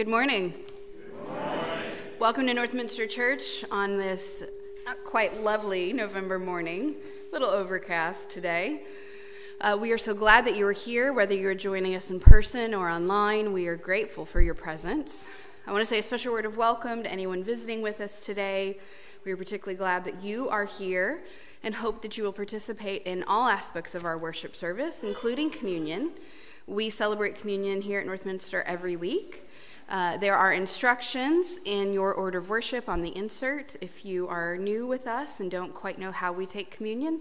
Good morning. Morning. Welcome to Northminster Church on this not quite lovely November morning, a little overcast today. Uh, we are so glad that you are here, whether you're joining us in person or online. We are grateful for your presence. I want to say a special word of welcome to anyone visiting with us today. We are particularly glad that you are here and hope that you will participate in all aspects of our worship service, including communion. We celebrate communion here at Northminster every week. Uh, there are instructions in your order of worship on the insert if you are new with us and don't quite know how we take communion.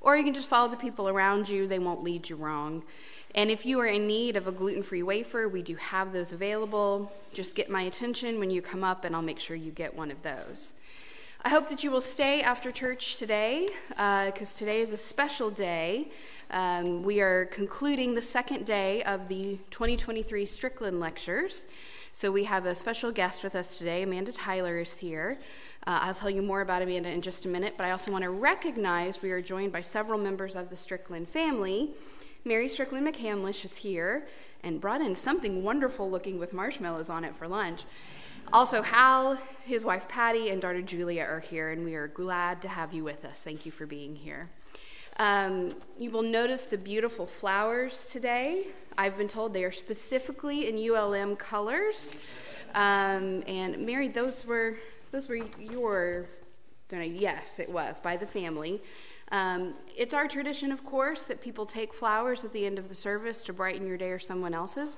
Or you can just follow the people around you, they won't lead you wrong. And if you are in need of a gluten free wafer, we do have those available. Just get my attention when you come up, and I'll make sure you get one of those. I hope that you will stay after church today, because uh, today is a special day. Um, we are concluding the second day of the 2023 Strickland Lectures. So we have a special guest with us today. Amanda Tyler is here. Uh, I'll tell you more about Amanda in just a minute, but I also want to recognize we are joined by several members of the Strickland family. Mary Strickland McCamlish is here and brought in something wonderful looking with marshmallows on it for lunch. Also, Hal, his wife Patty, and daughter Julia are here, and we are glad to have you with us. Thank you for being here. Um, you will notice the beautiful flowers today. I've been told they are specifically in ULM colors. Um, and Mary, those were those were your yes, it was by the family. Um, it's our tradition, of course, that people take flowers at the end of the service to brighten your day or someone else's.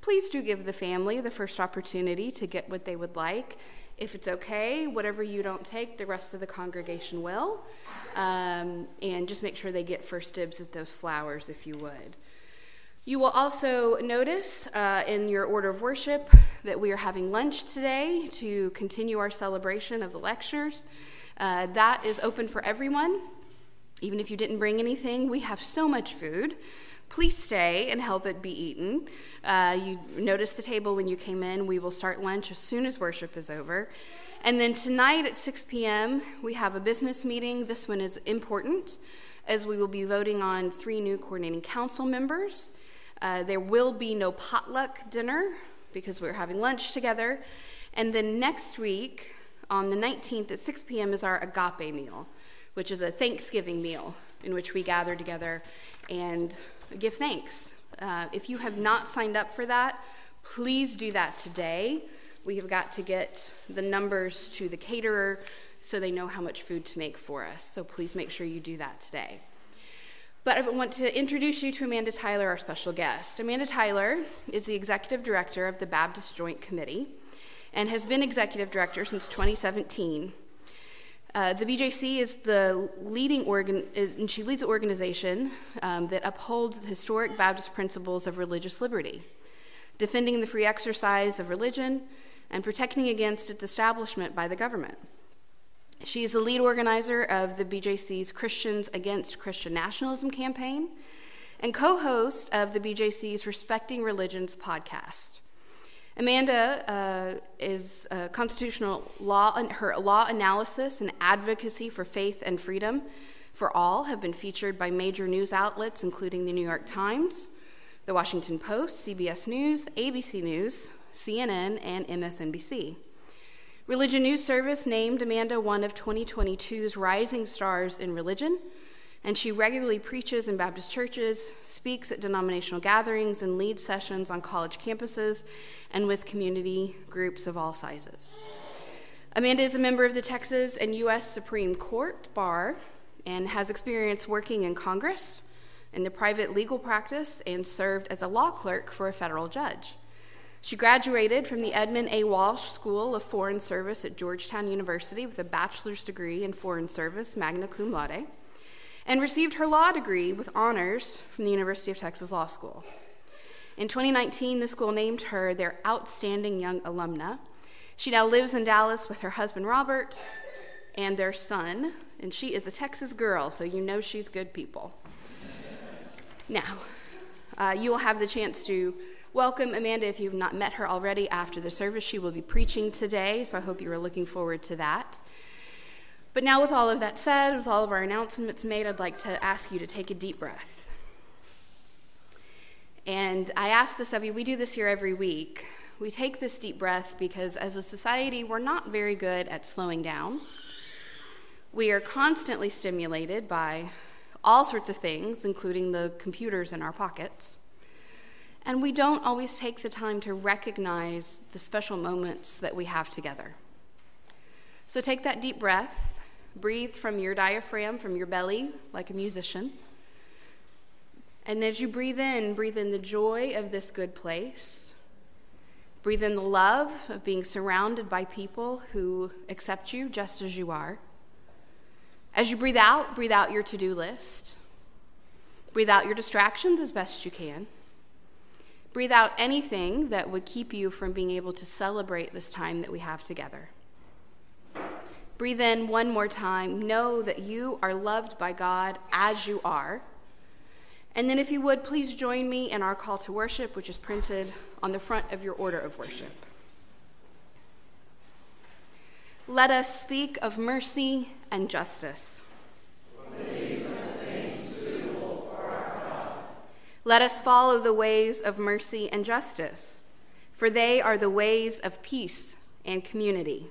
Please do give the family the first opportunity to get what they would like. If it's okay, whatever you don't take, the rest of the congregation will. Um, and just make sure they get first dibs at those flowers if you would. You will also notice uh, in your order of worship that we are having lunch today to continue our celebration of the lectures. Uh, that is open for everyone. Even if you didn't bring anything, we have so much food. Please stay and help it be eaten. Uh, you noticed the table when you came in. We will start lunch as soon as worship is over. And then tonight at 6 p.m., we have a business meeting. This one is important as we will be voting on three new coordinating council members. Uh, there will be no potluck dinner because we're having lunch together. And then next week, on the 19th at 6 p.m., is our agape meal, which is a Thanksgiving meal in which we gather together and give thanks. Uh, if you have not signed up for that, please do that today. We have got to get the numbers to the caterer so they know how much food to make for us. So please make sure you do that today. But I want to introduce you to Amanda Tyler, our special guest. Amanda Tyler is the executive director of the Baptist Joint Committee and has been executive director since 2017. Uh, the BJC is the leading organ, and she leads an organization um, that upholds the historic Baptist principles of religious liberty, defending the free exercise of religion and protecting against its establishment by the government. She is the lead organizer of the BJC's Christians Against Christian Nationalism campaign and co host of the BJC's Respecting Religions podcast. Amanda uh, is a constitutional law, her law analysis and advocacy for faith and freedom for all have been featured by major news outlets, including the New York Times, the Washington Post, CBS News, ABC News, CNN, and MSNBC. Religion News Service named Amanda one of 2022's rising stars in religion, and she regularly preaches in Baptist churches, speaks at denominational gatherings, and leads sessions on college campuses and with community groups of all sizes. Amanda is a member of the Texas and U.S. Supreme Court Bar and has experience working in Congress, in the private legal practice, and served as a law clerk for a federal judge. She graduated from the Edmund A. Walsh School of Foreign Service at Georgetown University with a bachelor's degree in foreign service, magna cum laude, and received her law degree with honors from the University of Texas Law School. In 2019, the school named her their outstanding young alumna. She now lives in Dallas with her husband Robert and their son, and she is a Texas girl, so you know she's good people. now, uh, you will have the chance to Welcome, Amanda, if you've not met her already after the service. She will be preaching today, so I hope you are looking forward to that. But now, with all of that said, with all of our announcements made, I'd like to ask you to take a deep breath. And I ask this of you, we do this here every week. We take this deep breath because as a society, we're not very good at slowing down. We are constantly stimulated by all sorts of things, including the computers in our pockets. And we don't always take the time to recognize the special moments that we have together. So take that deep breath, breathe from your diaphragm, from your belly, like a musician. And as you breathe in, breathe in the joy of this good place. Breathe in the love of being surrounded by people who accept you just as you are. As you breathe out, breathe out your to do list. Breathe out your distractions as best you can. Breathe out anything that would keep you from being able to celebrate this time that we have together. Breathe in one more time. Know that you are loved by God as you are. And then, if you would, please join me in our call to worship, which is printed on the front of your order of worship. Let us speak of mercy and justice. Let us follow the ways of mercy and justice, for they are the ways of peace and community.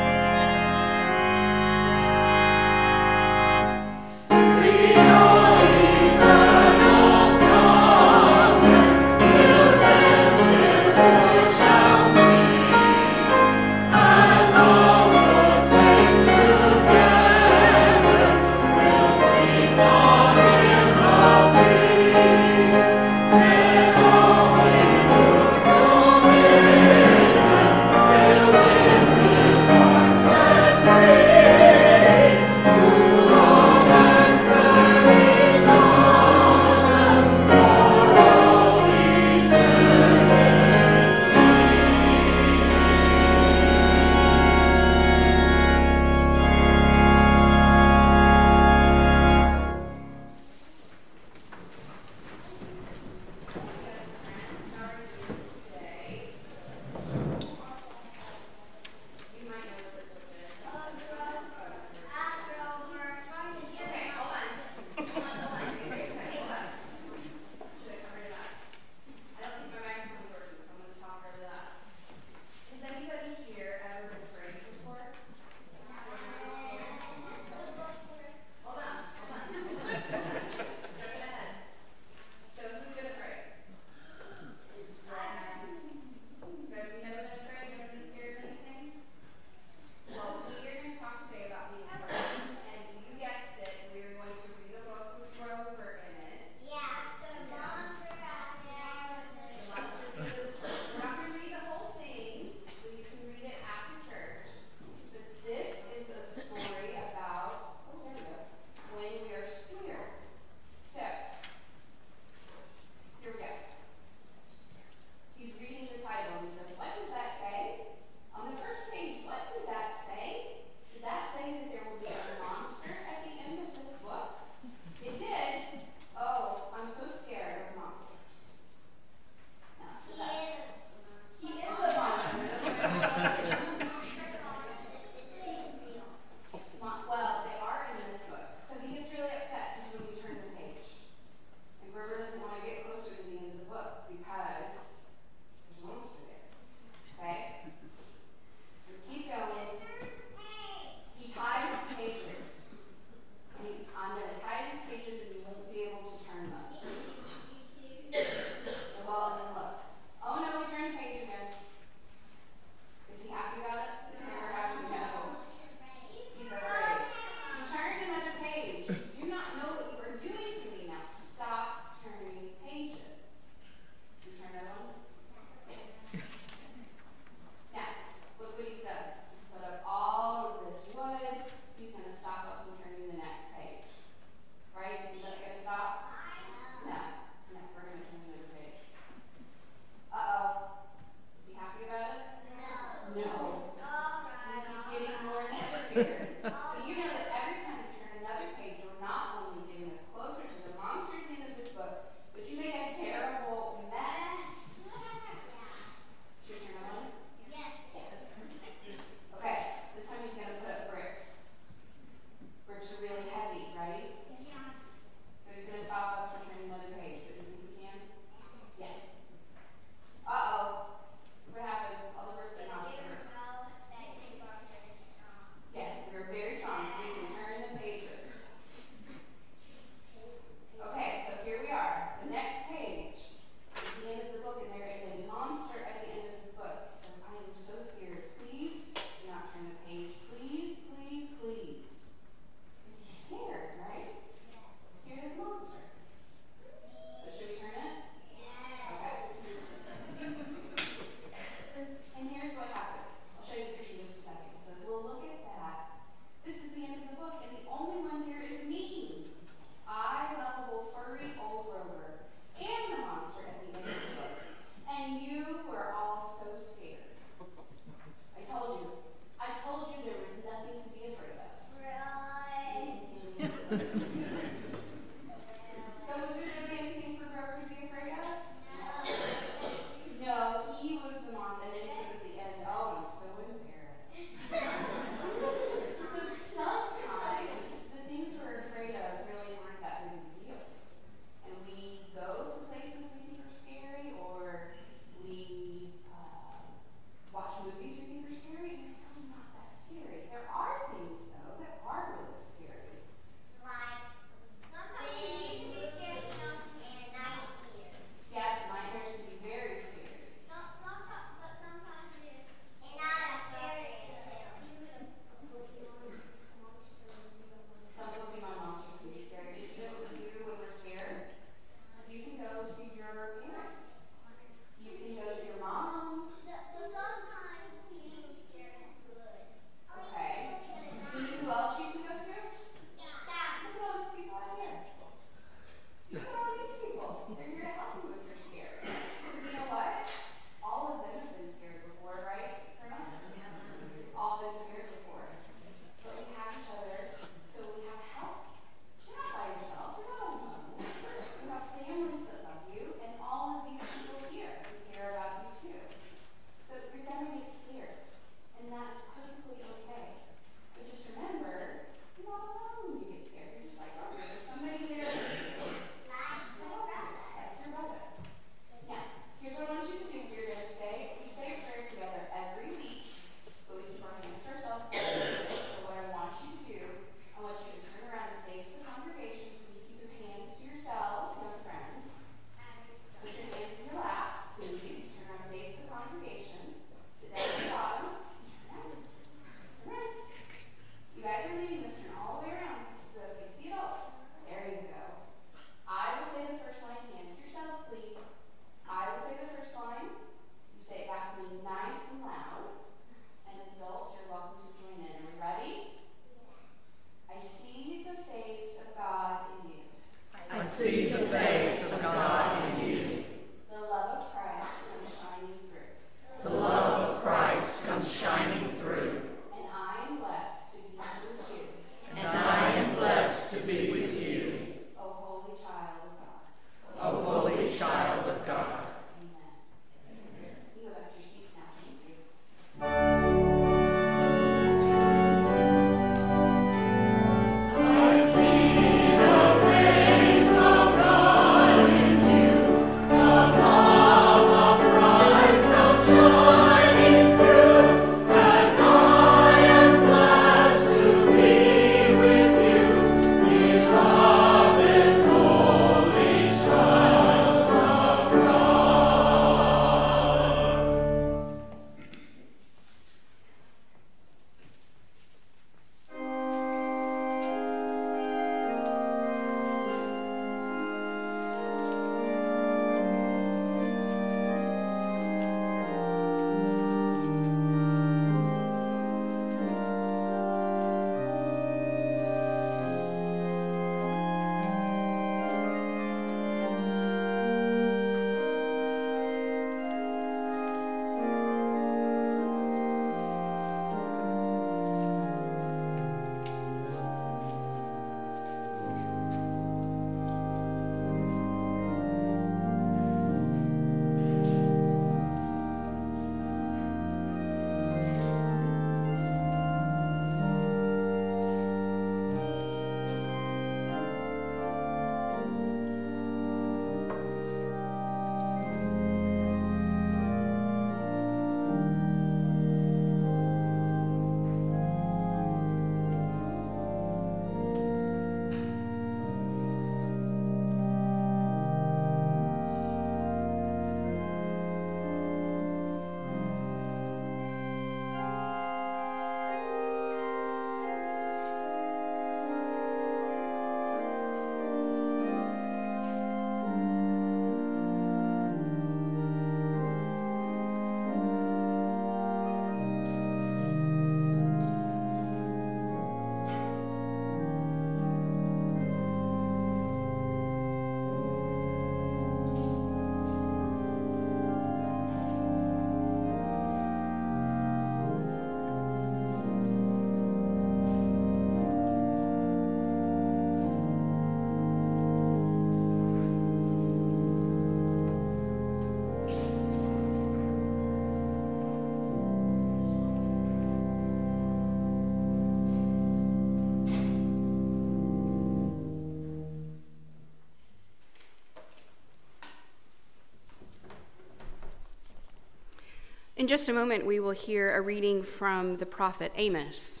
In just a moment, we will hear a reading from the prophet Amos.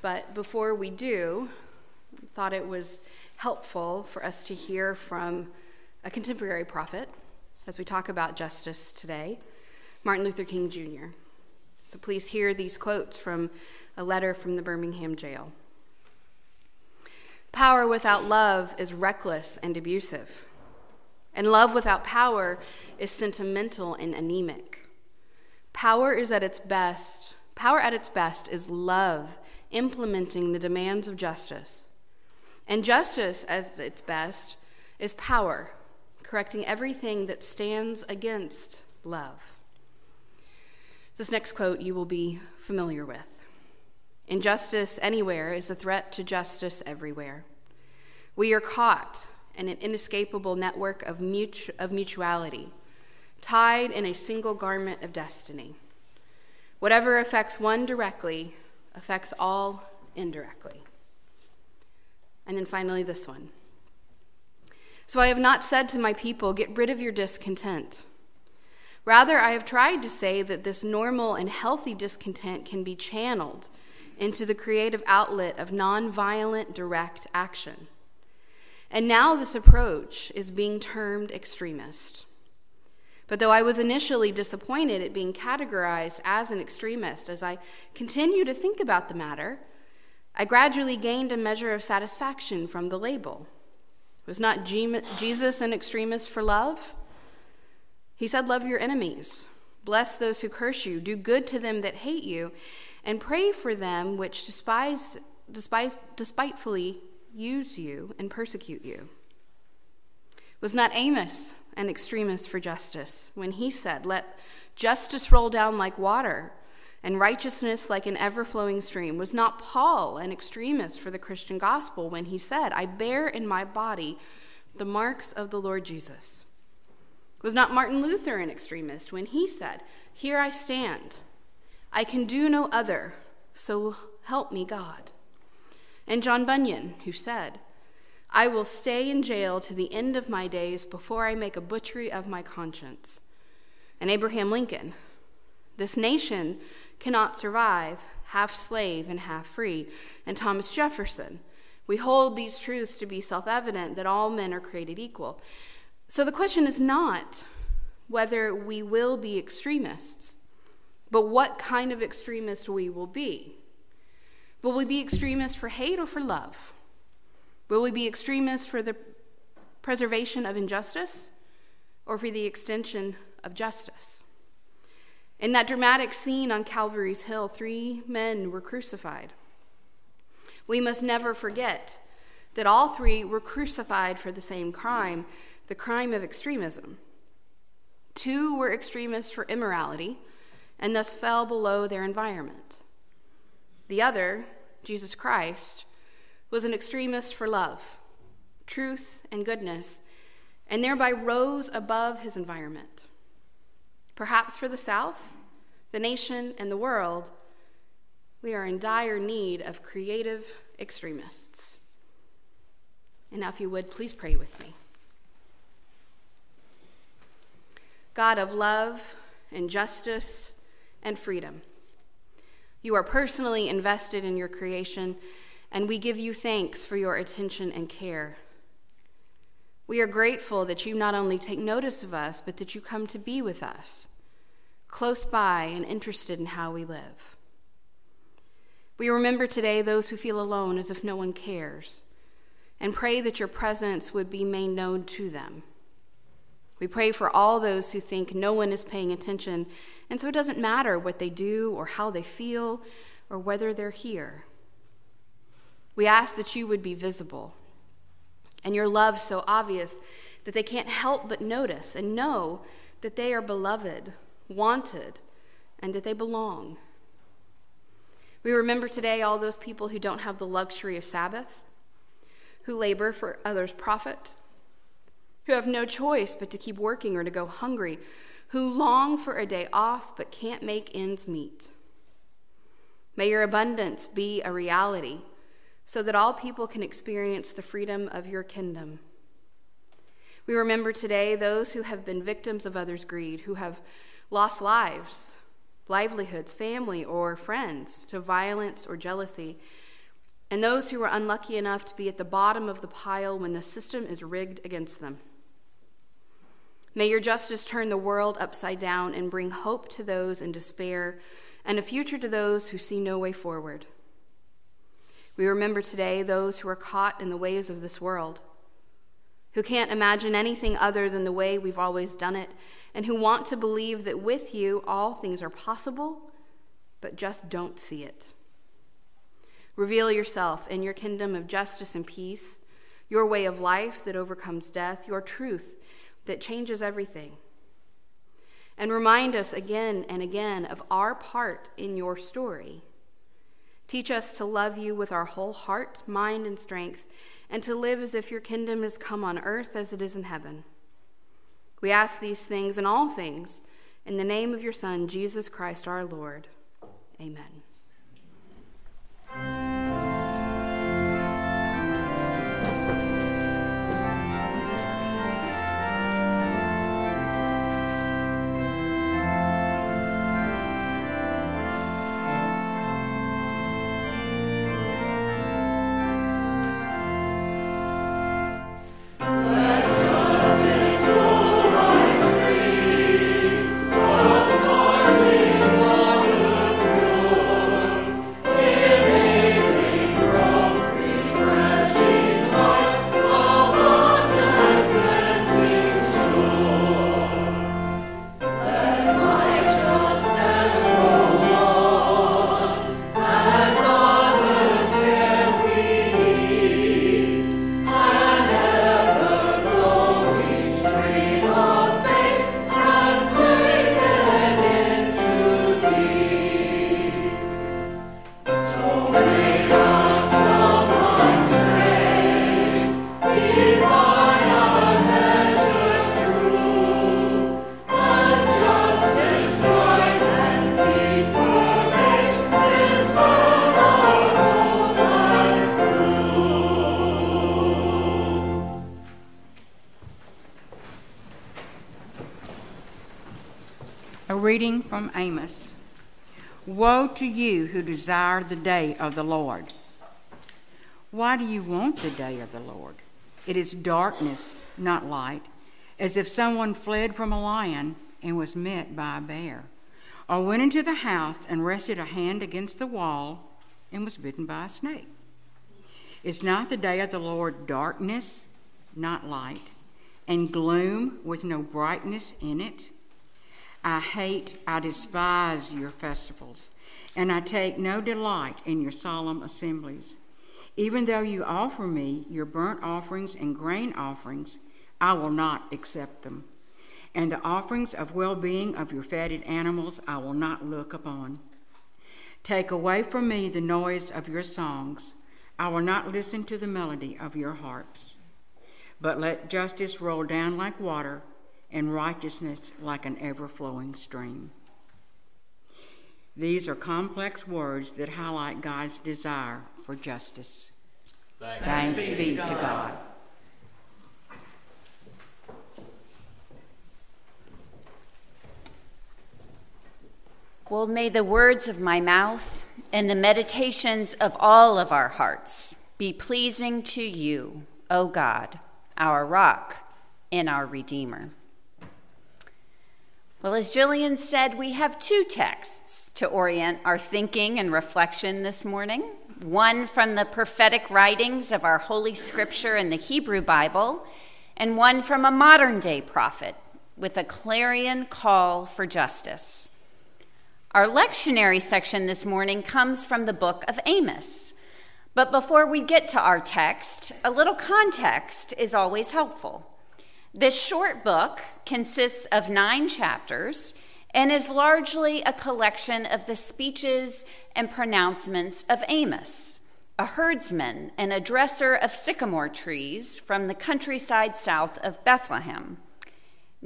But before we do, I thought it was helpful for us to hear from a contemporary prophet as we talk about justice today, Martin Luther King Jr. So please hear these quotes from a letter from the Birmingham jail. Power without love is reckless and abusive, and love without power is sentimental and anemic. Power is at its best, power at its best is love implementing the demands of justice. And justice, as its best, is power, correcting everything that stands against love. This next quote you will be familiar with Injustice anywhere is a threat to justice everywhere. We are caught in an inescapable network of, mutu- of mutuality, tied in a single garment of destiny. Whatever affects one directly affects all indirectly. And then finally, this one. So I have not said to my people, Get rid of your discontent. Rather, I have tried to say that this normal and healthy discontent can be channeled into the creative outlet of nonviolent direct action. And now this approach is being termed extremist. But though I was initially disappointed at being categorized as an extremist, as I continue to think about the matter, I gradually gained a measure of satisfaction from the label. Was not Jesus an extremist for love? He said, Love your enemies, bless those who curse you, do good to them that hate you, and pray for them which despise, despise, despitefully use you and persecute you. Was not Amos an extremist for justice when he said, Let justice roll down like water and righteousness like an ever flowing stream? Was not Paul an extremist for the Christian gospel when he said, I bear in my body the marks of the Lord Jesus? Was not Martin Luther an extremist when he said, Here I stand, I can do no other, so help me God? And John Bunyan, who said, I will stay in jail to the end of my days before I make a butchery of my conscience. And Abraham Lincoln, this nation cannot survive half slave and half free. And Thomas Jefferson, we hold these truths to be self evident that all men are created equal. So the question is not whether we will be extremists, but what kind of extremists we will be. Will we be extremists for hate or for love? Will we be extremists for the preservation of injustice or for the extension of justice? In that dramatic scene on Calvary's Hill, three men were crucified. We must never forget that all three were crucified for the same crime the crime of extremism. Two were extremists for immorality and thus fell below their environment. The other, Jesus Christ, was an extremist for love, truth, and goodness, and thereby rose above his environment. Perhaps for the South, the nation, and the world, we are in dire need of creative extremists. And now, if you would, please pray with me. God of love and justice and freedom, you are personally invested in your creation, and we give you thanks for your attention and care. We are grateful that you not only take notice of us, but that you come to be with us, close by and interested in how we live. We remember today those who feel alone as if no one cares, and pray that your presence would be made known to them. We pray for all those who think no one is paying attention, and so it doesn't matter what they do or how they feel or whether they're here. We ask that you would be visible and your love so obvious that they can't help but notice and know that they are beloved, wanted, and that they belong. We remember today all those people who don't have the luxury of Sabbath, who labor for others' profit, who have no choice but to keep working or to go hungry, who long for a day off but can't make ends meet. May your abundance be a reality so that all people can experience the freedom of your kingdom. We remember today those who have been victims of others' greed, who have lost lives livelihoods, family, or friends to violence or jealousy, and those who are unlucky enough to be at the bottom of the pile when the system is rigged against them. May your justice turn the world upside down and bring hope to those in despair and a future to those who see no way forward. We remember today those who are caught in the ways of this world, who can't imagine anything other than the way we've always done it, and who want to believe that with you all things are possible, but just don't see it. Reveal yourself in your kingdom of justice and peace, your way of life that overcomes death, your truth that changes everything. And remind us again and again of our part in your story Teach us to love you with our whole heart, mind, and strength, and to live as if your kingdom has come on earth as it is in heaven. We ask these things and all things in the name of your Son, Jesus Christ our Lord. Amen. From Amos Woe to you who desire the day of the Lord. Why do you want the day of the Lord? It is darkness, not light, as if someone fled from a lion and was met by a bear, or went into the house and rested a hand against the wall and was bitten by a snake. Is not the day of the Lord darkness, not light, and gloom with no brightness in it? I hate, I despise your festivals, and I take no delight in your solemn assemblies. Even though you offer me your burnt offerings and grain offerings, I will not accept them. And the offerings of well being of your fatted animals I will not look upon. Take away from me the noise of your songs. I will not listen to the melody of your harps. But let justice roll down like water and righteousness like an ever flowing stream. These are complex words that highlight God's desire for justice. Thanks, Thanks be to God. God. Well, may the words of my mouth and the meditations of all of our hearts be pleasing to you, O God, our rock and our Redeemer. Well, as Jillian said, we have two texts to orient our thinking and reflection this morning one from the prophetic writings of our Holy Scripture in the Hebrew Bible, and one from a modern day prophet with a clarion call for justice. Our lectionary section this morning comes from the book of Amos. But before we get to our text, a little context is always helpful. This short book consists of nine chapters and is largely a collection of the speeches and pronouncements of Amos, a herdsman and a dresser of sycamore trees from the countryside south of Bethlehem.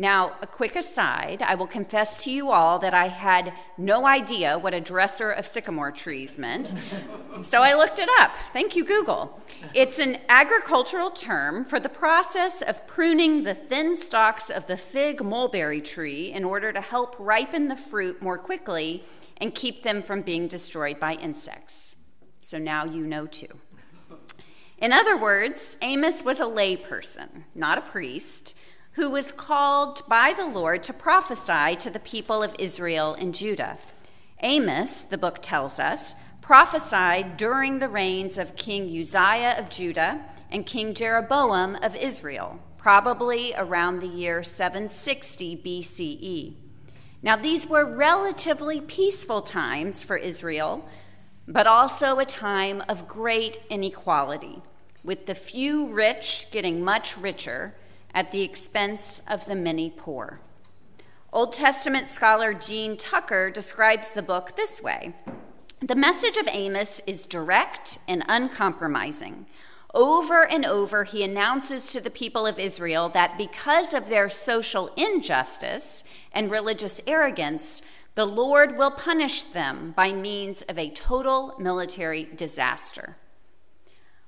Now, a quick aside I will confess to you all that I had no idea what a dresser of sycamore trees meant, so I looked it up. Thank you, Google. It's an agricultural term for the process of pruning the thin stalks of the fig mulberry tree in order to help ripen the fruit more quickly and keep them from being destroyed by insects. So now you know too. In other words, Amos was a layperson, not a priest who was called by the Lord to prophesy to the people of Israel and Judah. Amos, the book tells us, prophesied during the reigns of King Uzziah of Judah and King Jeroboam of Israel, probably around the year 760 BCE. Now, these were relatively peaceful times for Israel, but also a time of great inequality, with the few rich getting much richer at the expense of the many poor. Old Testament scholar Gene Tucker describes the book this way The message of Amos is direct and uncompromising. Over and over, he announces to the people of Israel that because of their social injustice and religious arrogance, the Lord will punish them by means of a total military disaster.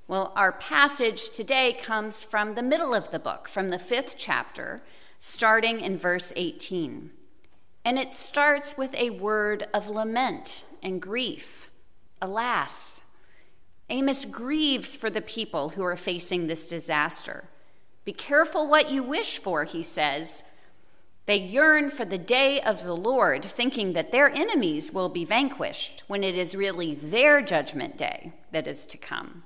Well, our passage today comes from the middle of the book, from the fifth chapter, starting in verse 18. And it starts with a word of lament and grief. Alas, Amos grieves for the people who are facing this disaster. Be careful what you wish for, he says. They yearn for the day of the Lord, thinking that their enemies will be vanquished when it is really their judgment day that is to come.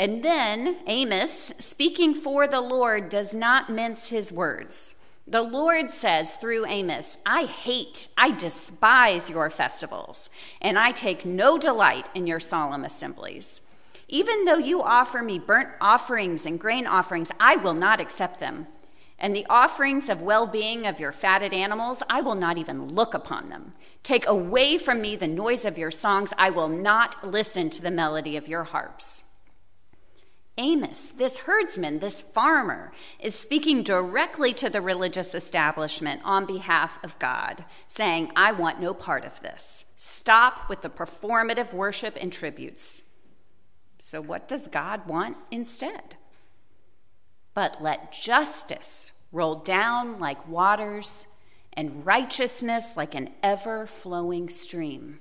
And then Amos, speaking for the Lord, does not mince his words. The Lord says through Amos, I hate, I despise your festivals, and I take no delight in your solemn assemblies. Even though you offer me burnt offerings and grain offerings, I will not accept them. And the offerings of well being of your fatted animals, I will not even look upon them. Take away from me the noise of your songs, I will not listen to the melody of your harps. Amos, this herdsman, this farmer, is speaking directly to the religious establishment on behalf of God, saying, I want no part of this. Stop with the performative worship and tributes. So, what does God want instead? But let justice roll down like waters and righteousness like an ever flowing stream.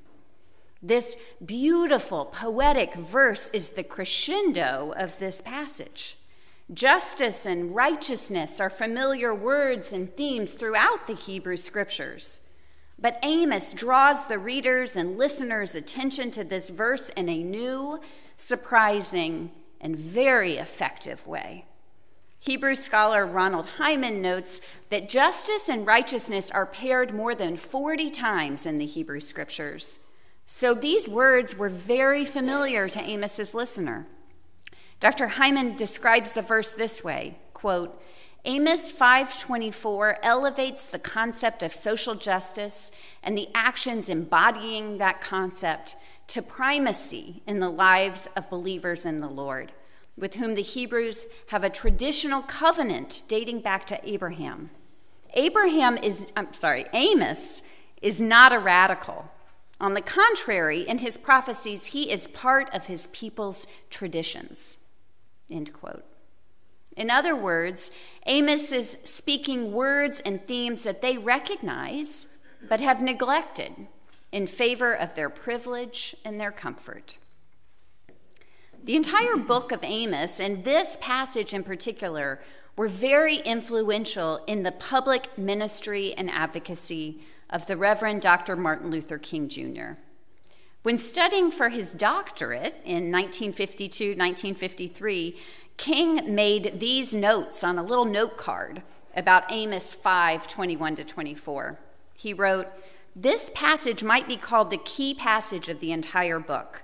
This beautiful poetic verse is the crescendo of this passage. Justice and righteousness are familiar words and themes throughout the Hebrew scriptures. But Amos draws the readers' and listeners' attention to this verse in a new, surprising, and very effective way. Hebrew scholar Ronald Hyman notes that justice and righteousness are paired more than 40 times in the Hebrew scriptures. So these words were very familiar to Amos's listener. Dr. Hyman describes the verse this way quote, Amos 5:24 elevates the concept of social justice and the actions embodying that concept to primacy in the lives of believers in the Lord, with whom the Hebrews have a traditional covenant dating back to Abraham. Abraham is I'm sorry, Amos is not a radical. On the contrary, in his prophecies, he is part of his people's traditions. End quote. In other words, Amos is speaking words and themes that they recognize but have neglected in favor of their privilege and their comfort. The entire book of Amos, and this passage in particular, were very influential in the public ministry and advocacy of the Reverend Dr. Martin Luther King Jr. When studying for his doctorate in 1952 1953, King made these notes on a little note card about Amos 5 21 to 24. He wrote, This passage might be called the key passage of the entire book.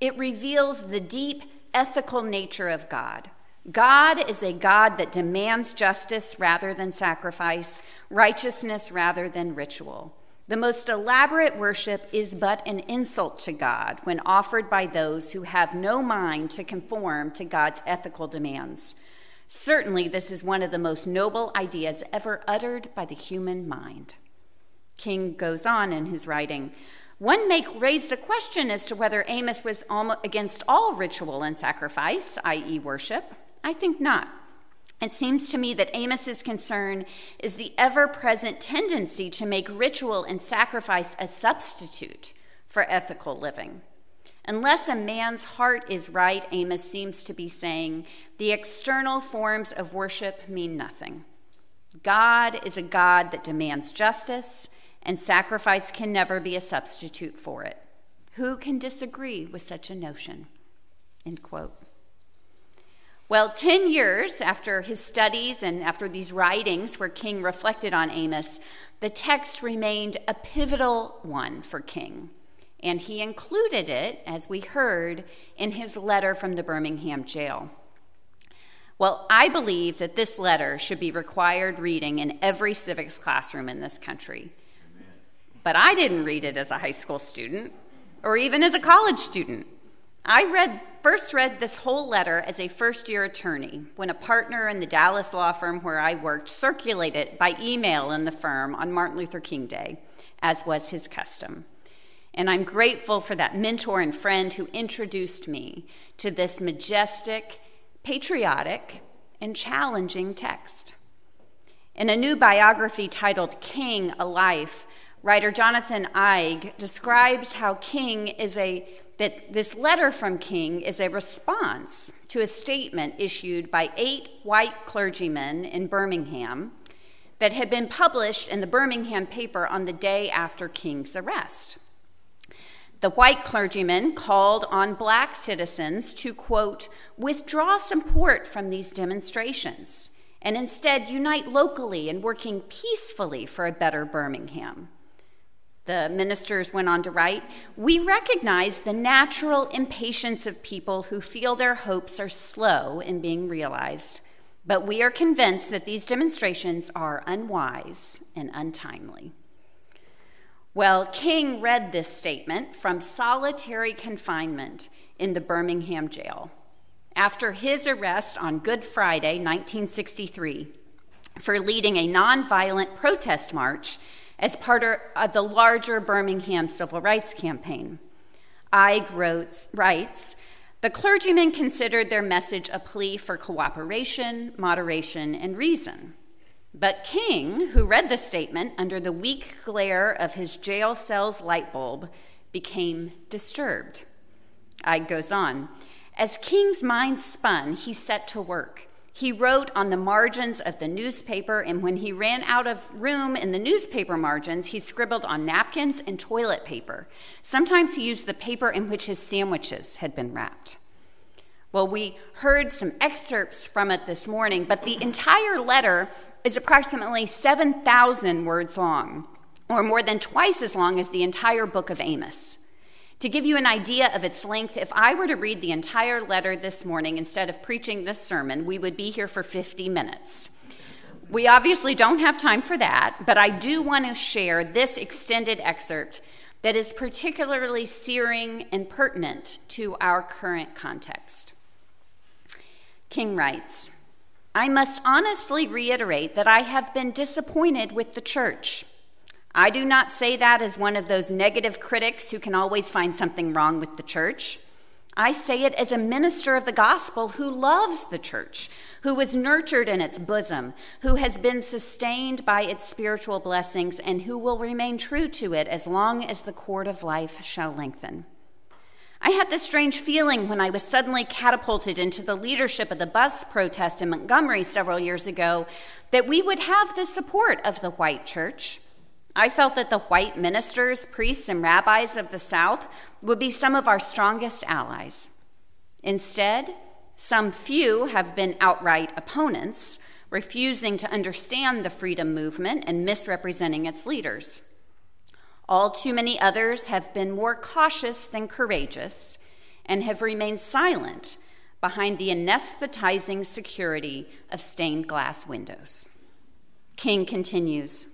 It reveals the deep ethical nature of God. God is a God that demands justice rather than sacrifice, righteousness rather than ritual. The most elaborate worship is but an insult to God when offered by those who have no mind to conform to God's ethical demands. Certainly, this is one of the most noble ideas ever uttered by the human mind. King goes on in his writing one may raise the question as to whether Amos was against all ritual and sacrifice, i.e., worship. I think not. It seems to me that Amos's concern is the ever present tendency to make ritual and sacrifice a substitute for ethical living. Unless a man's heart is right, Amos seems to be saying, the external forms of worship mean nothing. God is a God that demands justice and sacrifice can never be a substitute for it. Who can disagree with such a notion? End quote. Well, 10 years after his studies and after these writings where King reflected on Amos, the text remained a pivotal one for King. And he included it, as we heard, in his letter from the Birmingham jail. Well, I believe that this letter should be required reading in every civics classroom in this country. But I didn't read it as a high school student or even as a college student. I read first read this whole letter as a first year attorney when a partner in the Dallas law firm where I worked circulated it by email in the firm on Martin Luther King Day, as was his custom. And I'm grateful for that mentor and friend who introduced me to this majestic, patriotic, and challenging text. In a new biography titled King, A Life, Writer Jonathan Eig describes how King is a that this letter from King is a response to a statement issued by eight white clergymen in Birmingham that had been published in the Birmingham paper on the day after King's arrest. The white clergymen called on black citizens to, quote, withdraw support from these demonstrations and instead unite locally in working peacefully for a better Birmingham. The ministers went on to write We recognize the natural impatience of people who feel their hopes are slow in being realized, but we are convinced that these demonstrations are unwise and untimely. Well, King read this statement from solitary confinement in the Birmingham jail after his arrest on Good Friday, 1963, for leading a nonviolent protest march as part of uh, the larger Birmingham civil rights campaign. Wrote, writes, the clergymen considered their message a plea for cooperation, moderation, and reason. But King, who read the statement under the weak glare of his jail cell's light bulb, became disturbed. Eig goes on. As King's mind spun, he set to work. He wrote on the margins of the newspaper, and when he ran out of room in the newspaper margins, he scribbled on napkins and toilet paper. Sometimes he used the paper in which his sandwiches had been wrapped. Well, we heard some excerpts from it this morning, but the entire letter is approximately 7,000 words long, or more than twice as long as the entire book of Amos. To give you an idea of its length, if I were to read the entire letter this morning instead of preaching this sermon, we would be here for 50 minutes. We obviously don't have time for that, but I do want to share this extended excerpt that is particularly searing and pertinent to our current context. King writes, I must honestly reiterate that I have been disappointed with the church. I do not say that as one of those negative critics who can always find something wrong with the church. I say it as a minister of the gospel who loves the church, who was nurtured in its bosom, who has been sustained by its spiritual blessings, and who will remain true to it as long as the cord of life shall lengthen. I had this strange feeling when I was suddenly catapulted into the leadership of the bus protest in Montgomery several years ago that we would have the support of the white church I felt that the white ministers, priests, and rabbis of the South would be some of our strongest allies. Instead, some few have been outright opponents, refusing to understand the freedom movement and misrepresenting its leaders. All too many others have been more cautious than courageous and have remained silent behind the anesthetizing security of stained glass windows. King continues.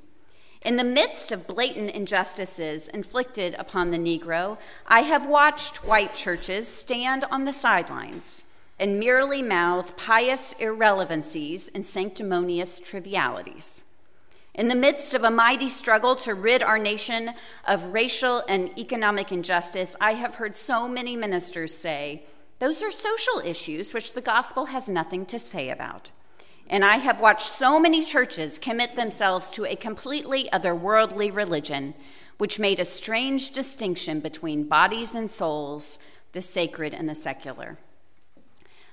In the midst of blatant injustices inflicted upon the Negro, I have watched white churches stand on the sidelines, and merely mouth pious irrelevancies and sanctimonious trivialities. In the midst of a mighty struggle to rid our nation of racial and economic injustice, I have heard so many ministers say, those are social issues which the gospel has nothing to say about. And I have watched so many churches commit themselves to a completely otherworldly religion, which made a strange distinction between bodies and souls, the sacred and the secular.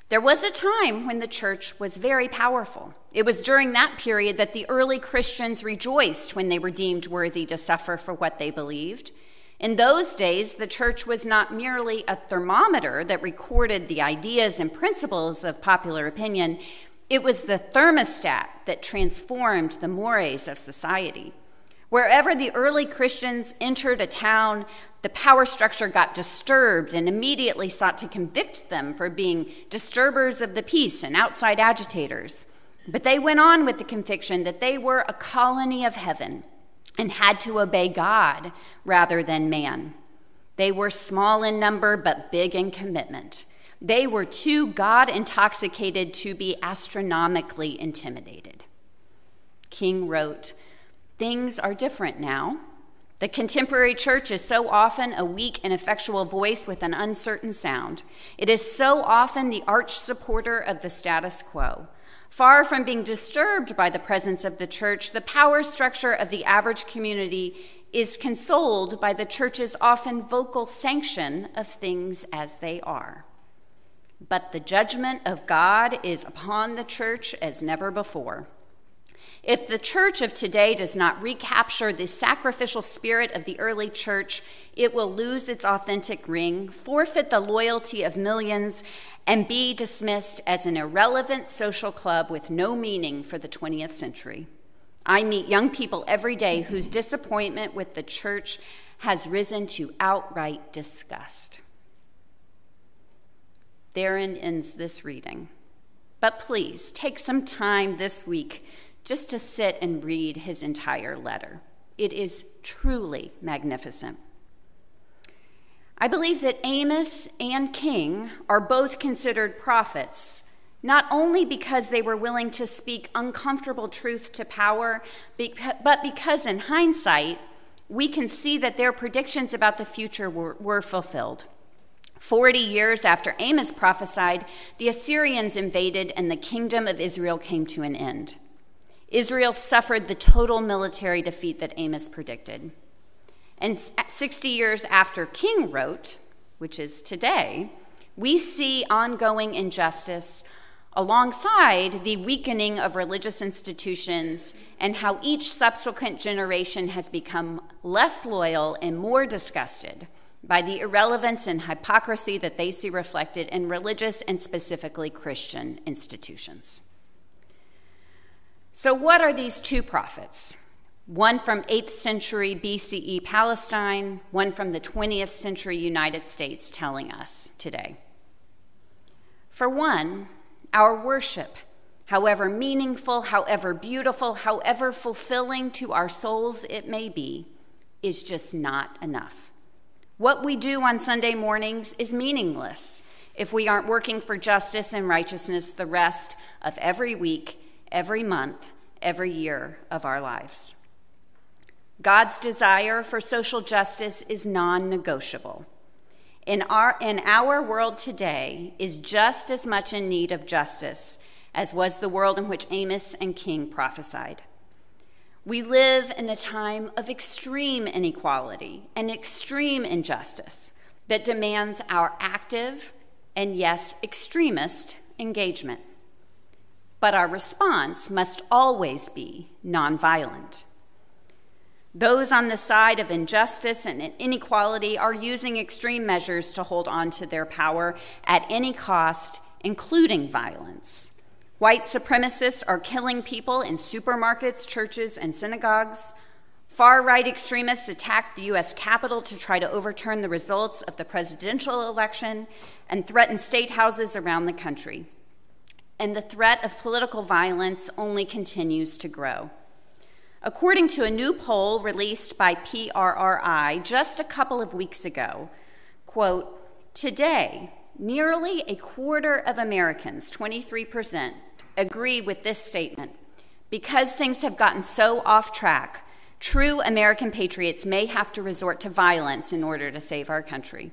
There was a time when the church was very powerful. It was during that period that the early Christians rejoiced when they were deemed worthy to suffer for what they believed. In those days, the church was not merely a thermometer that recorded the ideas and principles of popular opinion, it was the thermostat that transformed the mores of society. Wherever the early Christians entered a town, the power structure got disturbed and immediately sought to convict them for being disturbers of the peace and outside agitators. But they went on with the conviction that they were a colony of heaven and had to obey God rather than man. They were small in number but big in commitment. They were too God intoxicated to be astronomically intimidated. King wrote, Things are different now. The contemporary church is so often a weak and effectual voice with an uncertain sound. It is so often the arch supporter of the status quo. Far from being disturbed by the presence of the church, the power structure of the average community is consoled by the church's often vocal sanction of things as they are but the judgment of God is upon the church as never before. If the church of today does not recapture the sacrificial spirit of the early church, it will lose its authentic ring, forfeit the loyalty of millions, and be dismissed as an irrelevant social club with no meaning for the 20th century. I meet young people every day whose disappointment with the church has risen to outright disgust. Therein ends this reading. But please take some time this week just to sit and read his entire letter. It is truly magnificent. I believe that Amos and King are both considered prophets, not only because they were willing to speak uncomfortable truth to power, but because in hindsight, we can see that their predictions about the future were, were fulfilled. Forty years after Amos prophesied, the Assyrians invaded and the kingdom of Israel came to an end. Israel suffered the total military defeat that Amos predicted. And 60 years after King wrote, which is today, we see ongoing injustice alongside the weakening of religious institutions and how each subsequent generation has become less loyal and more disgusted by the irrelevance and hypocrisy that they see reflected in religious and specifically Christian institutions. So, what are these two prophets? One from 8th century BCE Palestine, one from the 20th century United States telling us today. For one, our worship, however meaningful, however beautiful, however fulfilling to our souls it may be, is just not enough. What we do on Sunday mornings is meaningless if we aren't working for justice and righteousness the rest of every week, every month, every year of our lives. God's desire for social justice is non negotiable. In our, in our world today is just as much in need of justice as was the world in which Amos and King prophesied. We live in a time of extreme inequality and extreme injustice that demands our active and, yes, extremist engagement. But our response must always be nonviolent. Those on the side of injustice and inequality are using extreme measures to hold on to their power at any cost, including violence. White supremacists are killing people in supermarkets, churches, and synagogues. Far right extremists attacked the U.S. Capitol to try to overturn the results of the presidential election and threaten state houses around the country. And the threat of political violence only continues to grow. According to a new poll released by PRRI just a couple of weeks ago, quote, today, nearly a quarter of Americans, 23%, agree with this statement. Because things have gotten so off track, true American patriots may have to resort to violence in order to save our country.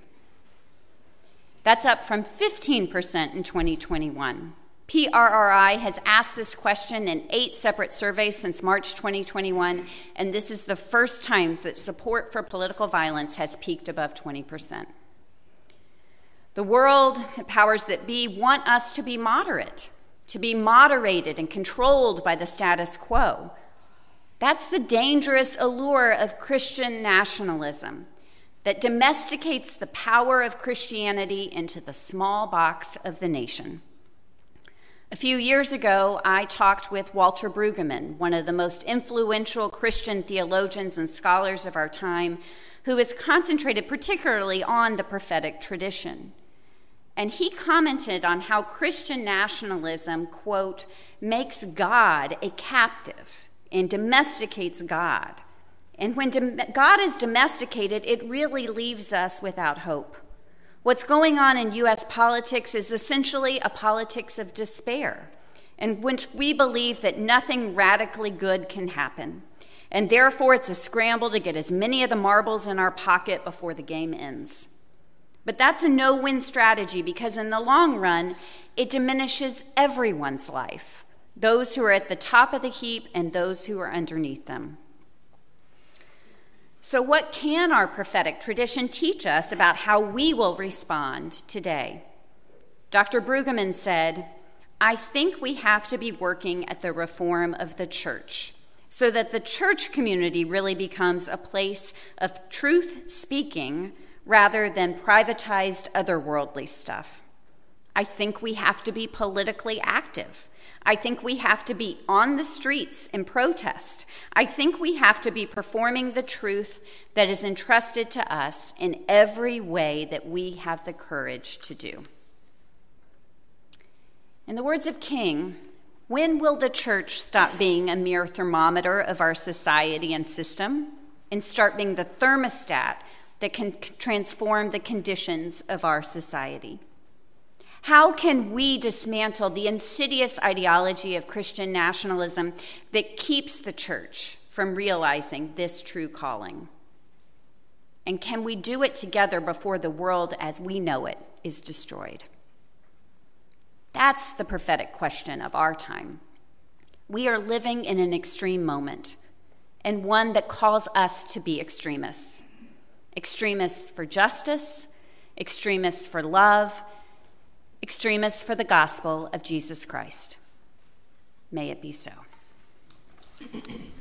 That's up from 15% in 2021. PRRI has asked this question in eight separate surveys since March 2021, and this is the first time that support for political violence has peaked above 20%. The world, the powers that be, want us to be moderate, to be moderated and controlled by the status quo. That's the dangerous allure of Christian nationalism that domesticates the power of Christianity into the small box of the nation. A few years ago, I talked with Walter Brueggemann, one of the most influential Christian theologians and scholars of our time, who has concentrated particularly on the prophetic tradition. And he commented on how Christian nationalism, quote, makes God a captive and domesticates God. And when God is domesticated, it really leaves us without hope. What's going on in U.S. politics is essentially a politics of despair, in which we believe that nothing radically good can happen. And therefore, it's a scramble to get as many of the marbles in our pocket before the game ends. But that's a no win strategy because, in the long run, it diminishes everyone's life those who are at the top of the heap and those who are underneath them. So, what can our prophetic tradition teach us about how we will respond today? Dr. Brueggemann said, I think we have to be working at the reform of the church so that the church community really becomes a place of truth speaking rather than privatized otherworldly stuff. I think we have to be politically active I think we have to be on the streets in protest. I think we have to be performing the truth that is entrusted to us in every way that we have the courage to do. In the words of King, when will the church stop being a mere thermometer of our society and system and start being the thermostat that can transform the conditions of our society? How can we dismantle the insidious ideology of Christian nationalism that keeps the church from realizing this true calling? And can we do it together before the world as we know it is destroyed? That's the prophetic question of our time. We are living in an extreme moment, and one that calls us to be extremists extremists for justice, extremists for love, extremists for the gospel of Jesus Christ. May it be so.